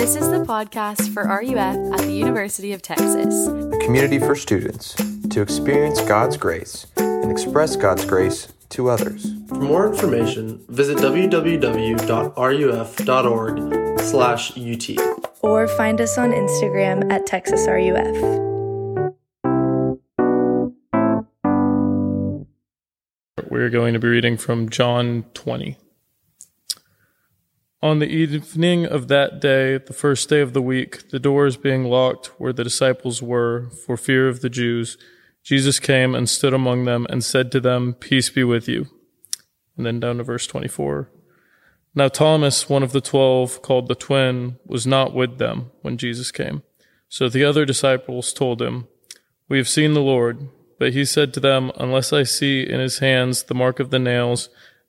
This is the podcast for RUF at the University of Texas. A community for students to experience God's grace and express God's grace to others. For more information, visit www.ruf.org/ut or find us on Instagram at TexasRUF. We're going to be reading from John 20. On the evening of that day, the first day of the week, the doors being locked where the disciples were for fear of the Jews, Jesus came and stood among them and said to them, Peace be with you. And then down to verse 24. Now Thomas, one of the twelve, called the twin, was not with them when Jesus came. So the other disciples told him, We have seen the Lord. But he said to them, Unless I see in his hands the mark of the nails,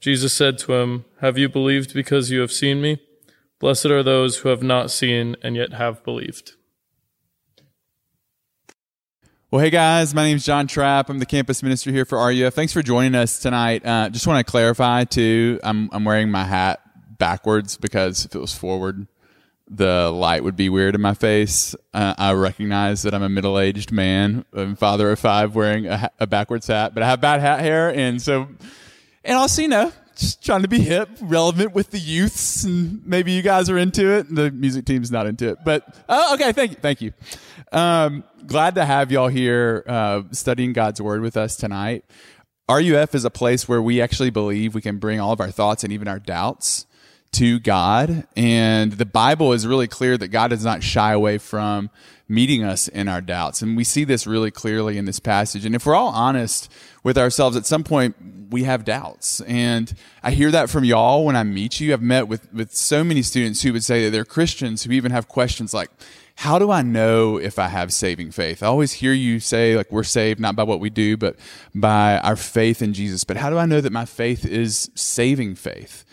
Jesus said to him, Have you believed because you have seen me? Blessed are those who have not seen and yet have believed. Well, hey guys, my name is John Trapp. I'm the campus minister here for RUF. Thanks for joining us tonight. Uh, just want to clarify too, I'm, I'm wearing my hat backwards because if it was forward, the light would be weird in my face. Uh, I recognize that I'm a middle aged man, and father of five, wearing a, a, backwards hat, but I have bad hat hair, and so, and also, you know, just trying to be hip, relevant with the youths, and maybe you guys are into it. The music team's not into it, but oh, okay, thank you, thank you. Um, glad to have y'all here uh, studying God's word with us tonight. RUF is a place where we actually believe we can bring all of our thoughts and even our doubts to God. And the Bible is really clear that God does not shy away from meeting us in our doubts. And we see this really clearly in this passage. And if we're all honest with ourselves, at some point we have doubts. And I hear that from y'all when I meet you. I've met with, with so many students who would say that they're Christians who even have questions like, how do I know if I have saving faith? I always hear you say, like, we're saved not by what we do, but by our faith in Jesus. But how do I know that my faith is saving faith?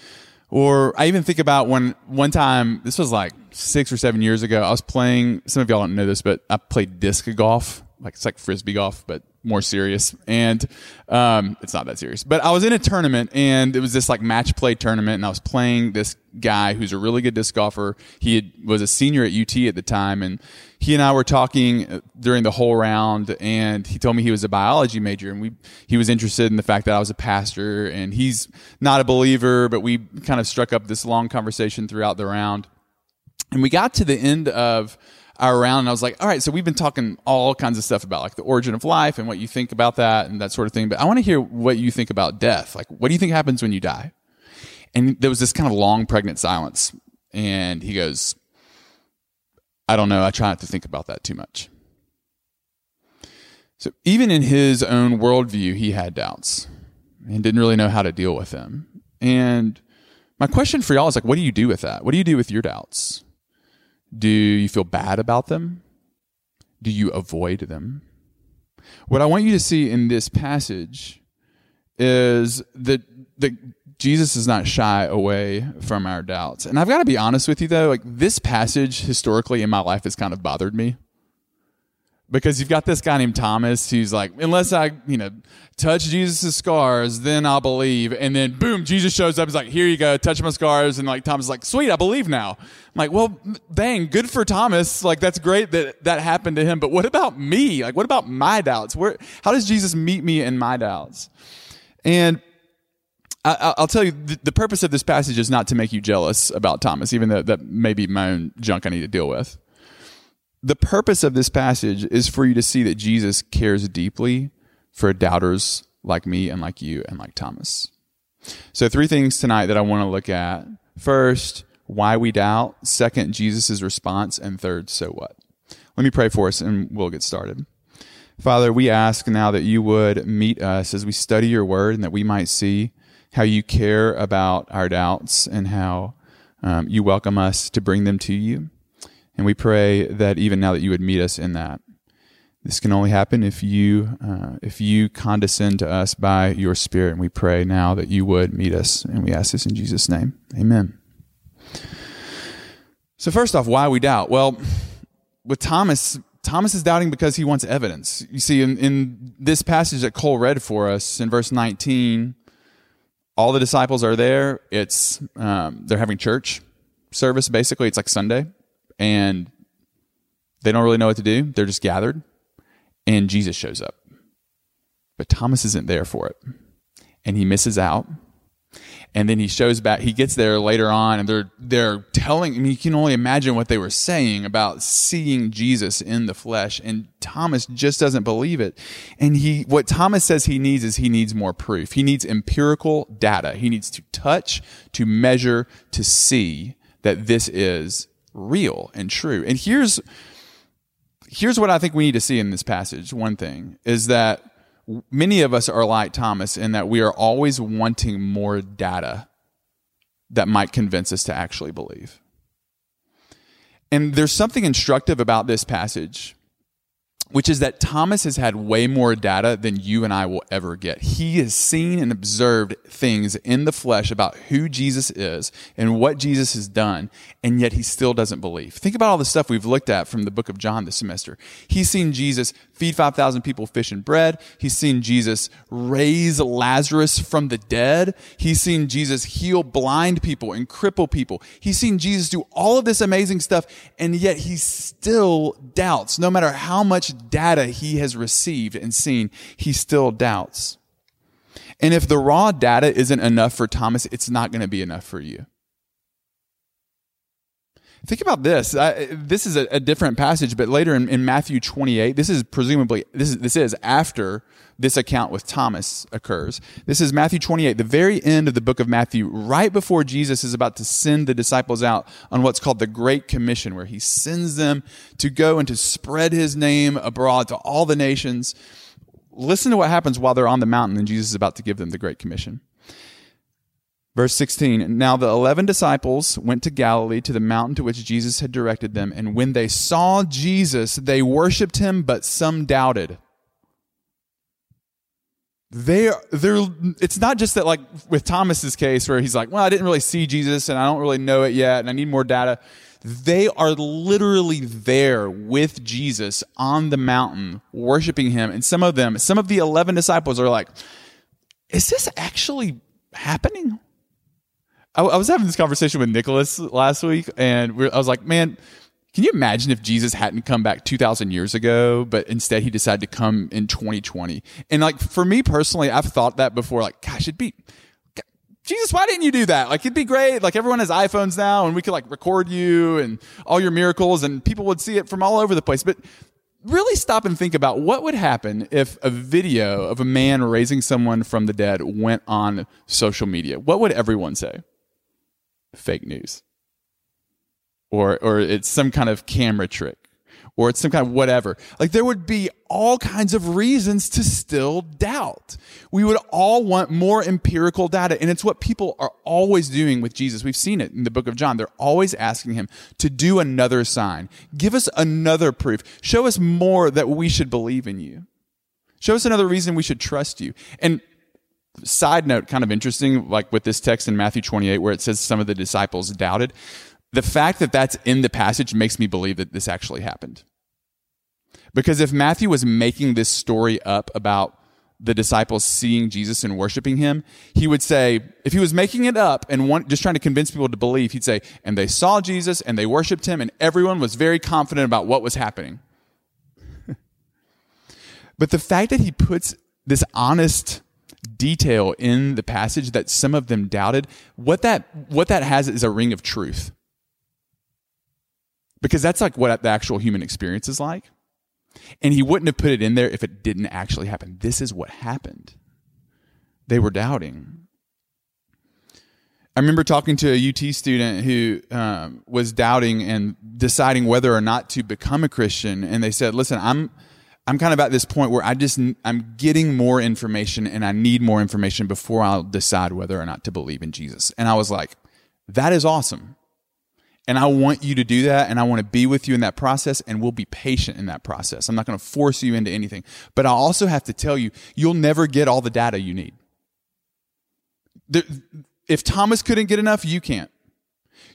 Or I even think about when one time, this was like six or seven years ago, I was playing, some of y'all don't know this, but I played disc golf. Like, it's like frisbee golf, but more serious. And, um, it's not that serious. But I was in a tournament and it was this like match play tournament and I was playing this guy who's a really good disc golfer. He had, was a senior at UT at the time and he and I were talking uh, during the whole round and he told me he was a biology major and we, he was interested in the fact that I was a pastor and he's not a believer, but we kind of struck up this long conversation throughout the round. And we got to the end of, our round and I was like, all right, so we've been talking all kinds of stuff about like the origin of life and what you think about that and that sort of thing. But I want to hear what you think about death. Like, what do you think happens when you die? And there was this kind of long, pregnant silence. And he goes, I don't know. I try not to think about that too much. So even in his own worldview, he had doubts and didn't really know how to deal with them. And my question for y'all is like, what do you do with that? What do you do with your doubts? Do you feel bad about them? Do you avoid them? What I want you to see in this passage is that, that Jesus is not shy away from our doubts. And I've got to be honest with you though, like this passage historically in my life has kind of bothered me because you've got this guy named Thomas who's like, unless I, you know, touch Jesus' scars, then I'll believe. And then boom, Jesus shows up. He's like, here you go, touch my scars. And like Thomas is like, sweet, I believe now. I'm like, well, dang, good for Thomas. Like that's great that that happened to him. But what about me? Like, what about my doubts? Where, how does Jesus meet me in my doubts? And I, will tell you, the, the purpose of this passage is not to make you jealous about Thomas, even though that may be my own junk I need to deal with the purpose of this passage is for you to see that Jesus cares deeply for doubters like me and like you and like Thomas. So, three things tonight that I want to look at. First, why we doubt. Second, Jesus' response. And third, so what? Let me pray for us and we'll get started. Father, we ask now that you would meet us as we study your word and that we might see how you care about our doubts and how um, you welcome us to bring them to you. And we pray that even now that you would meet us in that. This can only happen if you uh, if you condescend to us by your Spirit, and we pray now that you would meet us, and we ask this in Jesus' name, Amen. So first off, why we doubt? Well, with Thomas, Thomas is doubting because he wants evidence. You see, in, in this passage that Cole read for us in verse 19, all the disciples are there. It's um, they're having church service. Basically, it's like Sunday, and they don't really know what to do. They're just gathered and Jesus shows up. But Thomas isn't there for it. And he misses out. And then he shows back, he gets there later on, and they're they're telling I mean, you can only imagine what they were saying about seeing Jesus in the flesh. And Thomas just doesn't believe it. And he what Thomas says he needs is he needs more proof. He needs empirical data. He needs to touch, to measure, to see that this is real and true. And here's here's what I think we need to see in this passage. One thing is that many of us are like Thomas in that we are always wanting more data that might convince us to actually believe. And there's something instructive about this passage which is that Thomas has had way more data than you and I will ever get. He has seen and observed things in the flesh about who Jesus is and what Jesus has done, and yet he still doesn't believe. Think about all the stuff we've looked at from the book of John this semester. He's seen Jesus feed 5,000 people fish and bread. He's seen Jesus raise Lazarus from the dead. He's seen Jesus heal blind people and cripple people. He's seen Jesus do all of this amazing stuff, and yet he still doubts, no matter how much data he has received and seen, he still doubts. And if the raw data isn't enough for Thomas, it's not going to be enough for you. Think about this. I, this is a, a, different passage, but later in, in, Matthew 28, this is presumably, this is, this is after this account with Thomas occurs. This is Matthew 28, the very end of the book of Matthew, right before Jesus is about to send the disciples out on what's called the Great Commission, where he sends them to go and to spread his name abroad to all the nations. Listen to what happens while they're on the mountain and Jesus is about to give them the Great Commission. Verse 16 Now the eleven disciples went to Galilee to the mountain to which Jesus had directed them, and when they saw Jesus, they worshiped him, but some doubted. They they're, it's not just that, like with Thomas's case, where he's like, Well, I didn't really see Jesus, and I don't really know it yet, and I need more data. They are literally there with Jesus on the mountain, worshiping him. And some of them, some of the 11 disciples are like, Is this actually happening? I, I was having this conversation with Nicholas last week, and I was like, man, can you imagine if Jesus hadn't come back 2,000 years ago, but instead he decided to come in 2020? And like, for me personally, I've thought that before, like, gosh, it'd be, Jesus, why didn't you do that? Like, it'd be great. Like, everyone has iPhones now and we could like record you and all your miracles and people would see it from all over the place. But really stop and think about what would happen if a video of a man raising someone from the dead went on social media. What would everyone say? fake news or or it's some kind of camera trick or it's some kind of whatever. Like there would be all kinds of reasons to still doubt. We would all want more empirical data. And it's what people are always doing with Jesus. We've seen it in the book of John. They're always asking him to do another sign. Give us another proof. Show us more that we should believe in you. Show us another reason we should trust you. And side note, kind of interesting, like with this text in Matthew 28, where it says some of the disciples doubted. The fact that that's in the passage makes me believe that this actually happened. Because if Matthew was making this story up about the disciples seeing Jesus and worshiping him, he would say, if he was making it up and want, just trying to convince people to believe, he'd say, and they saw Jesus and they worshiped him and everyone was very confident about what was happening. but the fact that he puts this honest detail in the passage that some of them doubted, what that, what that has is a ring of truth. Because that's like what the actual human experience is like. And he wouldn't have put it in there if it didn't actually happen. This is what happened. They were doubting. I remember talking to a UT student who um, was doubting and deciding whether or not to become a Christian. And they said, listen, I'm, I'm kind of at this point where I just I'm getting more information and I need more information before I'll decide whether or not to believe in Jesus. And I was like, that is awesome. And I want you to do that. And I want to be with you in that process. And we'll be patient in that process. I'm not going to force you into anything. But I also have to tell you, you'll never get all the data you need. There, if Thomas couldn't get enough, you can't.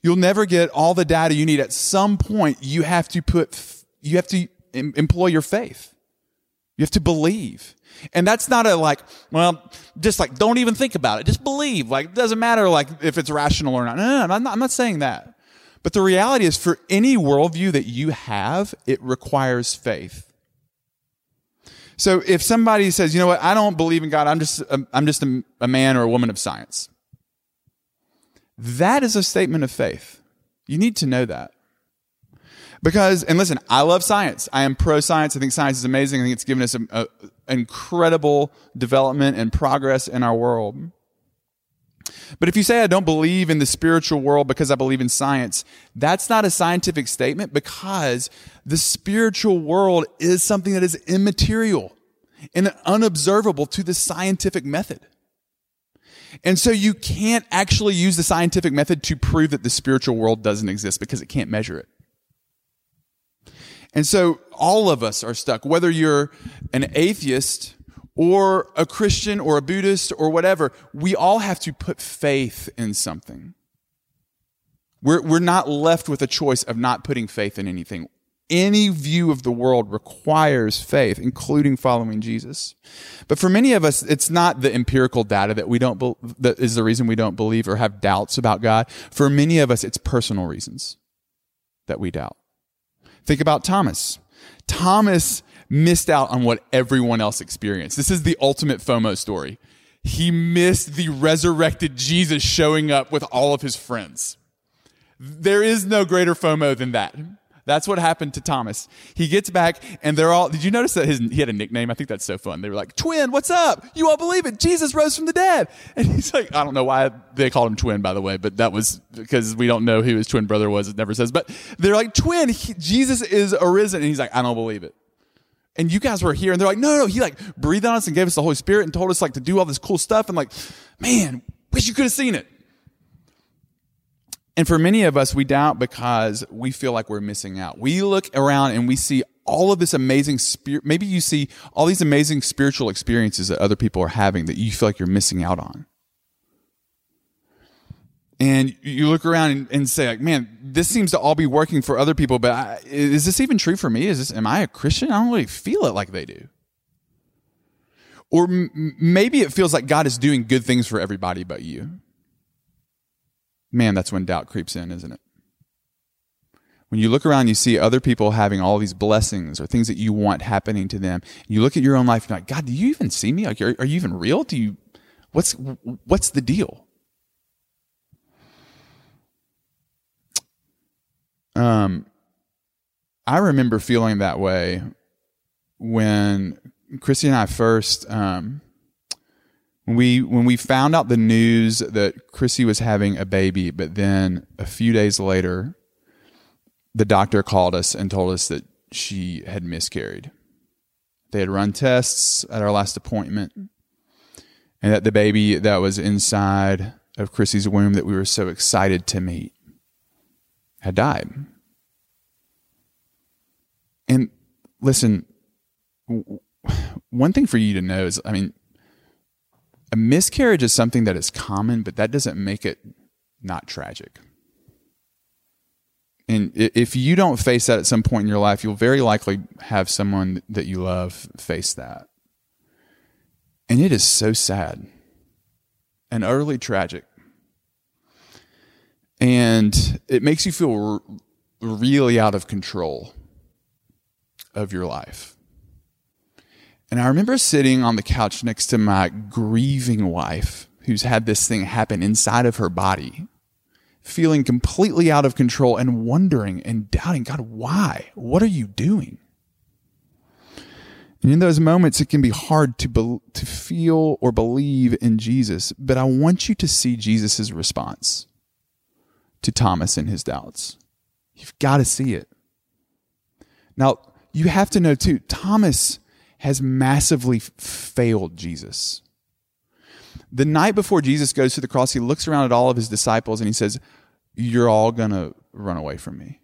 You'll never get all the data you need. At some point, you have to put, you have to employ your faith. You have to believe. And that's not a like, well, just like, don't even think about it. Just believe. Like, it doesn't matter like if it's rational or not. No, no, no I'm, not, I'm not saying that. But the reality is for any worldview that you have, it requires faith. So if somebody says, you know what, I don't believe in God, I'm just, um, I'm just a, a man or a woman of science. That is a statement of faith. You need to know that. Because, and listen, I love science. I am pro science. I think science is amazing. I think it's given us um, an incredible development and progress in our world. But if you say I don't believe in the spiritual world because I believe in science, that's not a scientific statement because the spiritual world is something that is immaterial and unobservable to the scientific method. And so you can't actually use the scientific method to prove that the spiritual world doesn't exist because it can't measure it. And so all of us are stuck, whether you're an atheist or a Christian or a Buddhist or whatever, we all have to put faith in something. We're, we're not left with a choice of not putting faith in anything. Any view of the world requires faith, including following Jesus. But for many of us, it's not the empirical data that we don't, be, that is the reason we don't believe or have doubts about God. For many of us, it's personal reasons that we doubt. Think about Thomas. Thomas missed out on what everyone else experienced. This is the ultimate FOMO story. He missed the resurrected Jesus showing up with all of his friends. There is no greater FOMO than that. That's what happened to Thomas. He gets back and they're all, did you notice that his, he had a nickname? I think that's so fun. They were like, twin, what's up? You won't believe it. Jesus rose from the dead. And he's like, I don't know why they called him twin, by the way, but that was because we don't know who his twin brother was. It never says, but they're like, twin, he, Jesus is arisen. And he's like, I don't believe it. And you guys were here and they're like, no, no. He like breathed on us and gave us the Holy Spirit and told us like to do all this cool stuff. And like, man, wish you could have seen it. And for many of us, we doubt because we feel like we're missing out. We look around and we see all of this amazing spirit. Maybe you see all these amazing spiritual experiences that other people are having that you feel like you're missing out on. And you look around and, and say, like, man, this seems to all be working for other people, but I, is this even true for me? Is this, am I a Christian? I don't really feel it like they do. Or m- maybe it feels like God is doing good things for everybody but you man, that's when doubt creeps in, isn't it? When you look around, you see other people having all these blessings or things that you want happening to them. You look at your own life, and you're like, God, do you even see me? Like, are, are you even real? Do you, what's, what's the deal? Um, I remember feeling that way when Christy and I first, um, when we when we found out the news that Chrissy was having a baby, but then a few days later, the doctor called us and told us that she had miscarried. They had run tests at our last appointment, and that the baby that was inside of Chrissy's womb that we were so excited to meet had died. And listen, one thing for you to know is, I mean, a miscarriage is something that is common, but that doesn't make it not tragic. And if you don't face that at some point in your life, you'll very likely have someone that you love face that. And it is so sad and utterly tragic. And it makes you feel really out of control of your life. And I remember sitting on the couch next to my grieving wife who's had this thing happen inside of her body, feeling completely out of control and wondering and doubting, God, why? What are you doing? And in those moments, it can be hard to, be, to feel or believe in Jesus, but I want you to see Jesus' response to Thomas and his doubts. You've got to see it. Now, you have to know too, Thomas has massively failed Jesus. The night before Jesus goes to the cross, he looks around at all of his disciples and he says, You're all going to run away from me.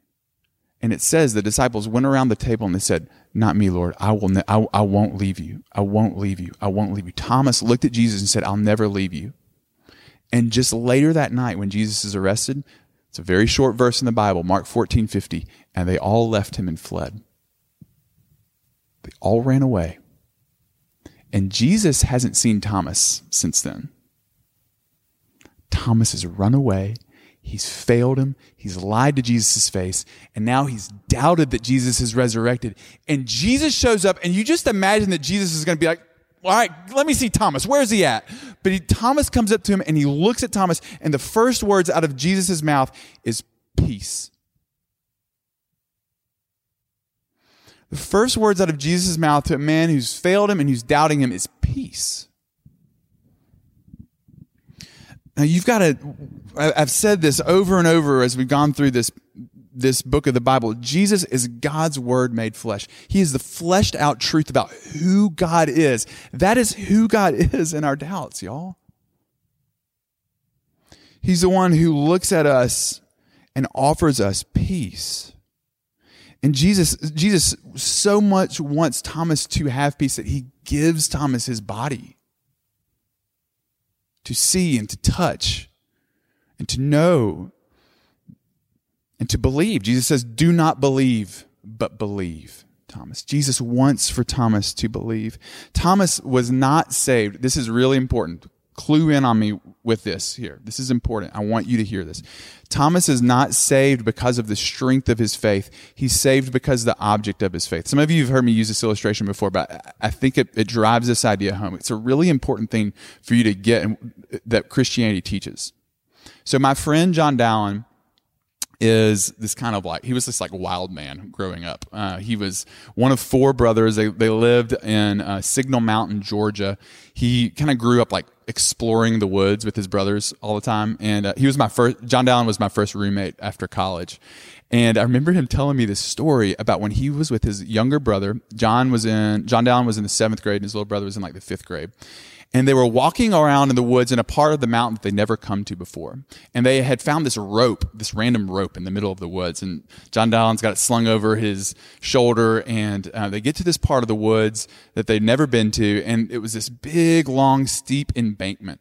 And it says the disciples went around the table and they said, Not me, Lord. I, will ne- I, I won't leave you. I won't leave you. I won't leave you. Thomas looked at Jesus and said, I'll never leave you. And just later that night, when Jesus is arrested, it's a very short verse in the Bible, Mark 14 50, and they all left him and fled. They all ran away. And Jesus hasn't seen Thomas since then. Thomas has run away. He's failed him. He's lied to Jesus' face. And now he's doubted that Jesus is resurrected. And Jesus shows up, and you just imagine that Jesus is going to be like, all right, let me see Thomas. Where's he at? But he, Thomas comes up to him and he looks at Thomas, and the first words out of Jesus' mouth is peace. The first words out of Jesus' mouth to a man who's failed him and who's doubting him is peace. Now you've got to, I've said this over and over as we've gone through this, this book of the Bible. Jesus is God's word made flesh. He is the fleshed out truth about who God is. That is who God is in our doubts, y'all. He's the one who looks at us and offers us peace. And Jesus, Jesus so much wants Thomas to have peace that he gives Thomas his body to see and to touch and to know and to believe. Jesus says, Do not believe, but believe. Thomas. Jesus wants for Thomas to believe. Thomas was not saved. This is really important clue in on me with this here. This is important. I want you to hear this. Thomas is not saved because of the strength of his faith. He's saved because the object of his faith. Some of you have heard me use this illustration before, but I think it, it drives this idea home. It's a really important thing for you to get that Christianity teaches. So my friend John Dallin, is this kind of like he was this like wild man growing up. Uh, he was one of four brothers. They they lived in uh, Signal Mountain, Georgia. He kind of grew up like exploring the woods with his brothers all the time, and uh, he was my first. John Dallin was my first roommate after college, and I remember him telling me this story about when he was with his younger brother. John was in John Dallin was in the seventh grade, and his little brother was in like the fifth grade and they were walking around in the woods in a part of the mountain that they'd never come to before. And they had found this rope, this random rope in the middle of the woods. And John Dallin's got it slung over his shoulder. And uh, they get to this part of the woods that they'd never been to. And it was this big, long, steep embankment.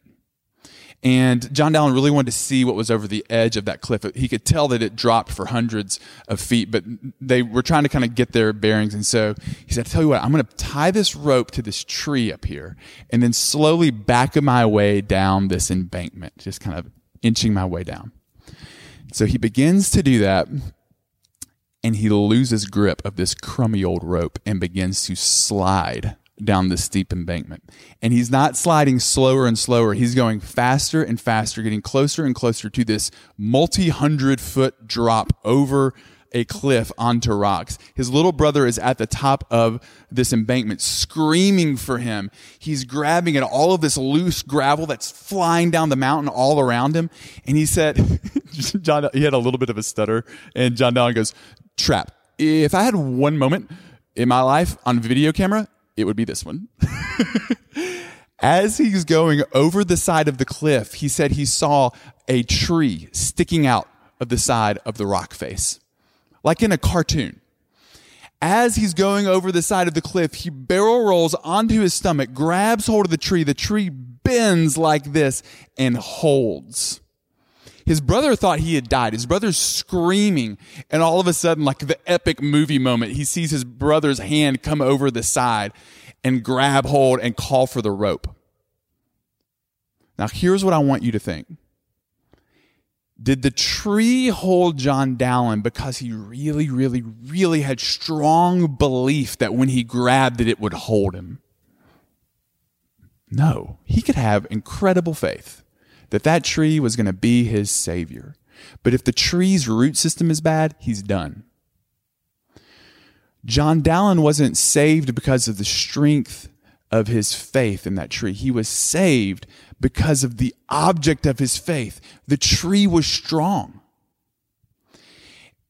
And John Dallin really wanted to see what was over the edge of that cliff. He could tell that it dropped for hundreds of feet, but they were trying to kind of get their bearings. And so he said, I tell you what, I'm going to tie this rope to this tree up here and then slowly back my way down this embankment, just kind of inching my way down. So he begins to do that and he loses grip of this crummy old rope and begins to slide down this steep embankment. And he's not sliding slower and slower. He's going faster and faster, getting closer and closer to this multi hundred foot drop over a cliff onto rocks. His little brother is at the top of this embankment screaming for him. He's grabbing at all of this loose gravel that's flying down the mountain all around him. And he said, John, he had a little bit of a stutter and John Dallin goes, Trapp. If I had one moment in my life on video camera, it would be this one. As he's going over the side of the cliff, he said he saw a tree sticking out of the side of the rock face, like in a cartoon. As he's going over the side of the cliff, he barrel rolls onto his stomach, grabs hold of the tree. The tree bends like this and holds. His brother thought he had died. His brother's screaming. And all of a sudden, like the epic movie moment, he sees his brother's hand come over the side and grab hold and call for the rope. Now, here's what I want you to think. Did the tree hold John Dallin because he really, really, really had strong belief that when he grabbed it, it would hold him? No, he could have incredible faith that that tree was going to be his savior. But if the tree's root system is bad, he's done. John Dallin wasn't saved because of the strength of his faith in that tree. He was saved because of the object of his faith. The tree was strong.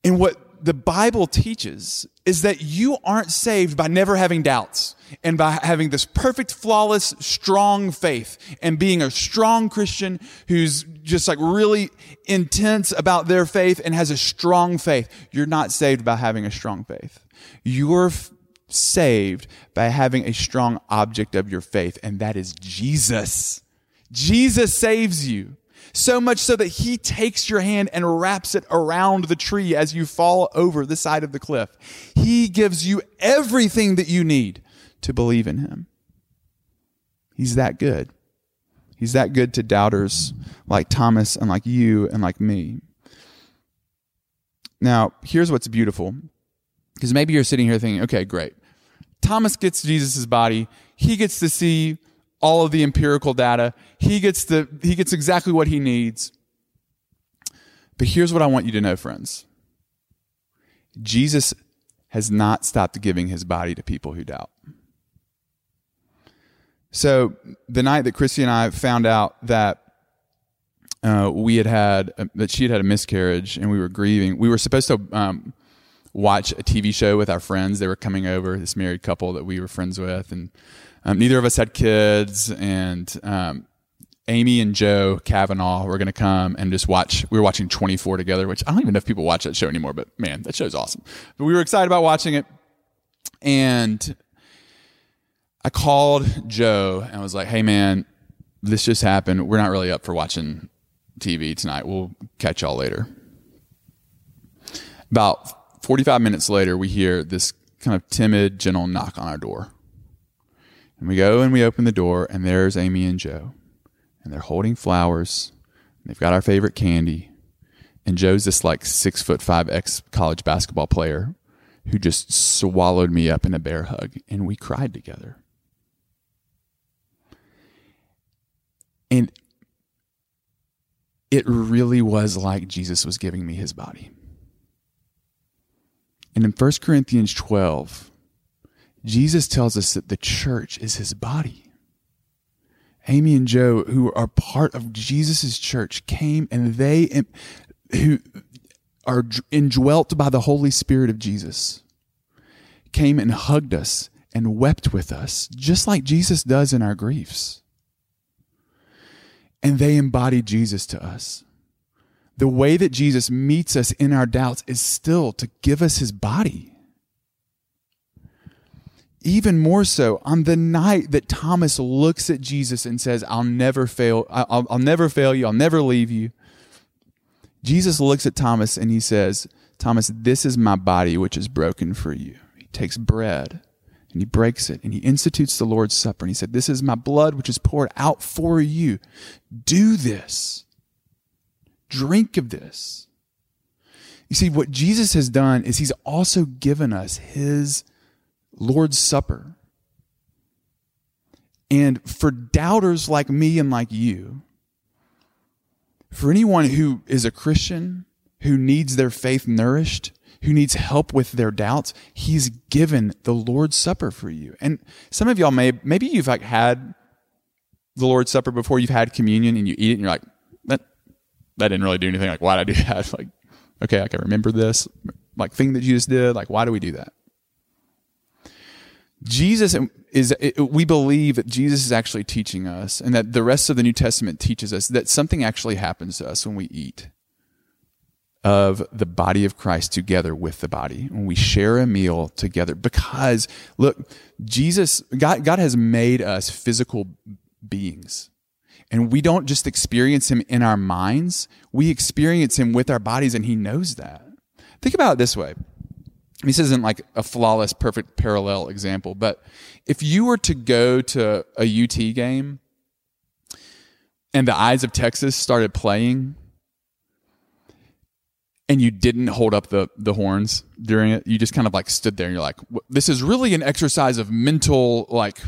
And what the Bible teaches is that you aren't saved by never having doubts and by having this perfect, flawless, strong faith and being a strong Christian who's just like really intense about their faith and has a strong faith. You're not saved by having a strong faith. You're f- saved by having a strong object of your faith, and that is Jesus. Jesus saves you. So much so that he takes your hand and wraps it around the tree as you fall over the side of the cliff. He gives you everything that you need to believe in him. He's that good. He's that good to doubters like Thomas and like you and like me. Now, here's what's beautiful. Because maybe you're sitting here thinking, okay, great. Thomas gets Jesus' body. He gets to see all of the empirical data. He gets the, he gets exactly what he needs. But here's what I want you to know, friends. Jesus has not stopped giving his body to people who doubt. So the night that Christy and I found out that uh, we had had uh, that she had had a miscarriage and we were grieving, we were supposed to um, watch a TV show with our friends. They were coming over, this married couple that we were friends with, and um, neither of us had kids. And um, Amy and Joe Kavanaugh were going to come and just watch. We were watching 24 together, which I don't even know if people watch that show anymore, but man, that show's awesome. But we were excited about watching it. And I called Joe and was like, hey, man, this just happened. We're not really up for watching TV tonight. We'll catch y'all later. About 45 minutes later, we hear this kind of timid, gentle knock on our door. And we go and we open the door, and there's Amy and Joe. And they're holding flowers. They've got our favorite candy. And Joe's this like six foot five ex college basketball player who just swallowed me up in a bear hug. And we cried together. And it really was like Jesus was giving me his body. And in 1 Corinthians 12, Jesus tells us that the church is his body. Amy and Joe, who are part of Jesus' church, came and they who are indwelt by the Holy Spirit of Jesus came and hugged us and wept with us, just like Jesus does in our griefs. And they embodied Jesus to us. The way that Jesus meets us in our doubts is still to give us his body. Even more so on the night that Thomas looks at Jesus and says, I'll never fail, I'll, I'll never fail you, I'll never leave you. Jesus looks at Thomas and he says, Thomas, this is my body which is broken for you. He takes bread and he breaks it and he institutes the Lord's Supper and he said, This is my blood which is poured out for you. Do this. Drink of this. You see, what Jesus has done is he's also given us his Lord's Supper. And for doubters like me and like you, for anyone who is a Christian, who needs their faith nourished, who needs help with their doubts, he's given the Lord's Supper for you. And some of y'all may, maybe you've like had the Lord's Supper before you've had communion and you eat it and you're like, that, that didn't really do anything. Like, why'd I do that? Like, okay, I can remember this like thing that Jesus did. Like, why do we do that? Jesus is, we believe that Jesus is actually teaching us and that the rest of the New Testament teaches us that something actually happens to us when we eat of the body of Christ together with the body, when we share a meal together. Because, look, Jesus, God, God has made us physical beings. And we don't just experience him in our minds, we experience him with our bodies, and he knows that. Think about it this way this isn't like a flawless, perfect parallel example, but if you were to go to a UT game and the Eyes of Texas started playing and you didn't hold up the, the horns during it, you just kind of like stood there and you're like, this is really an exercise of mental, like,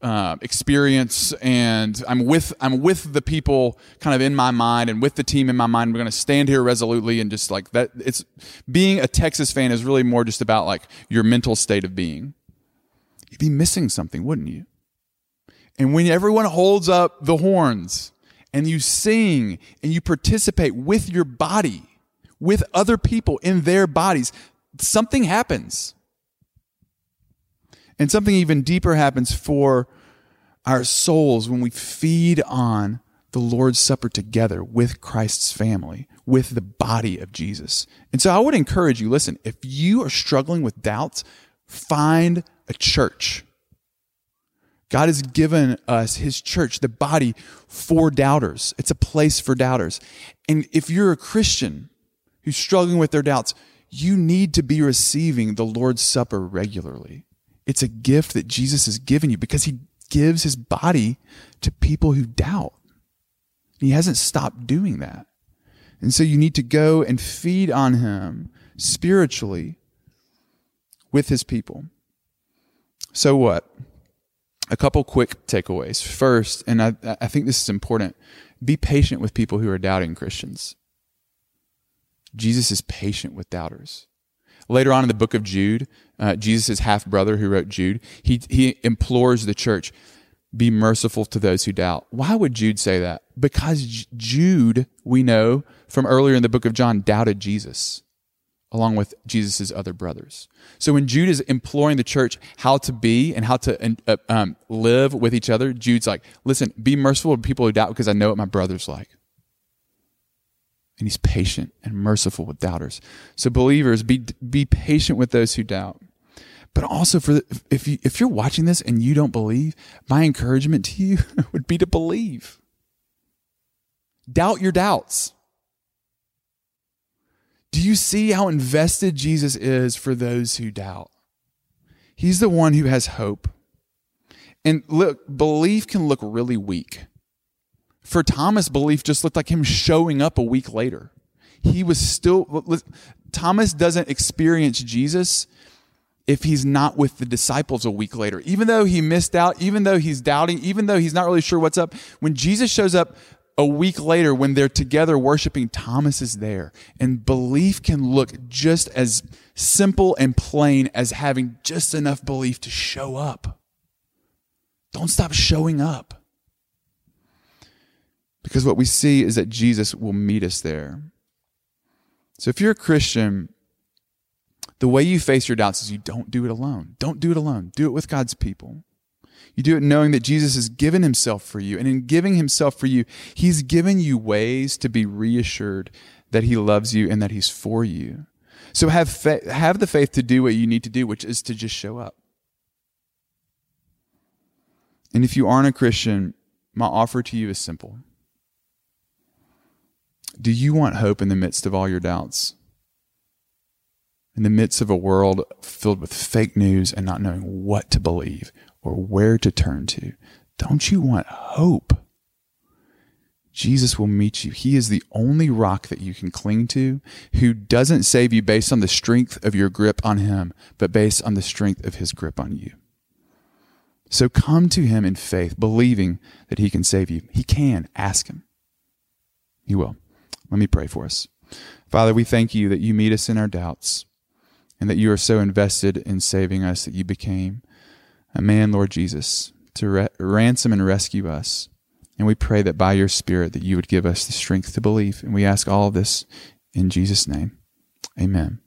uh, experience and I'm with I'm with the people kind of in my mind and with the team in my mind. We're going to stand here resolutely and just like that. It's being a Texas fan is really more just about like your mental state of being. You'd be missing something, wouldn't you? And when everyone holds up the horns and you sing and you participate with your body, with other people in their bodies, something happens. And something even deeper happens for our souls when we feed on the Lord's Supper together with Christ's family, with the body of Jesus. And so I would encourage you listen, if you are struggling with doubts, find a church. God has given us his church, the body for doubters. It's a place for doubters. And if you're a Christian who's struggling with their doubts, you need to be receiving the Lord's Supper regularly. It's a gift that Jesus has given you because he gives his body to people who doubt. He hasn't stopped doing that. And so you need to go and feed on him spiritually with his people. So what? A couple quick takeaways. First, and I, I think this is important, be patient with people who are doubting Christians. Jesus is patient with doubters. Later on in the book of Jude, uh, Jesus' half brother who wrote Jude, he, he implores the church, be merciful to those who doubt. Why would Jude say that? Because Jude, we know from earlier in the book of John, doubted Jesus along with Jesus' other brothers. So when Jude is imploring the church how to be and how to uh, um, live with each other, Jude's like, listen, be merciful to people who doubt because I know what my brother's like. And he's patient and merciful with doubters. So believers, be, be patient with those who doubt. But also for the, if you, if you're watching this and you don't believe, my encouragement to you would be to believe. Doubt your doubts. Do you see how invested Jesus is for those who doubt? He's the one who has hope. And look, belief can look really weak. For Thomas, belief just looked like him showing up a week later. He was still, Thomas doesn't experience Jesus if he's not with the disciples a week later. Even though he missed out, even though he's doubting, even though he's not really sure what's up, when Jesus shows up a week later, when they're together worshiping, Thomas is there. And belief can look just as simple and plain as having just enough belief to show up. Don't stop showing up. Because what we see is that Jesus will meet us there. So if you're a Christian, the way you face your doubts is you don't do it alone. Don't do it alone. Do it with God's people. You do it knowing that Jesus has given himself for you. And in giving himself for you, he's given you ways to be reassured that he loves you and that he's for you. So have, fa- have the faith to do what you need to do, which is to just show up. And if you aren't a Christian, my offer to you is simple. Do you want hope in the midst of all your doubts? In the midst of a world filled with fake news and not knowing what to believe, or where to turn to. Don't you want hope? Jesus will meet you. He is the only rock that you can cling to who doesn't save you based on the strength of your grip on him, but based on the strength of his grip on you. So come to him in faith, believing that he can save you. He can. Ask him. He will. Let me pray for us. Father, we thank you that you meet us in our doubts and that you are so invested in saving us that you became a man, Lord Jesus, to re- ransom and rescue us. And we pray that by your Spirit that you would give us the strength to believe. And we ask all of this in Jesus' name. Amen.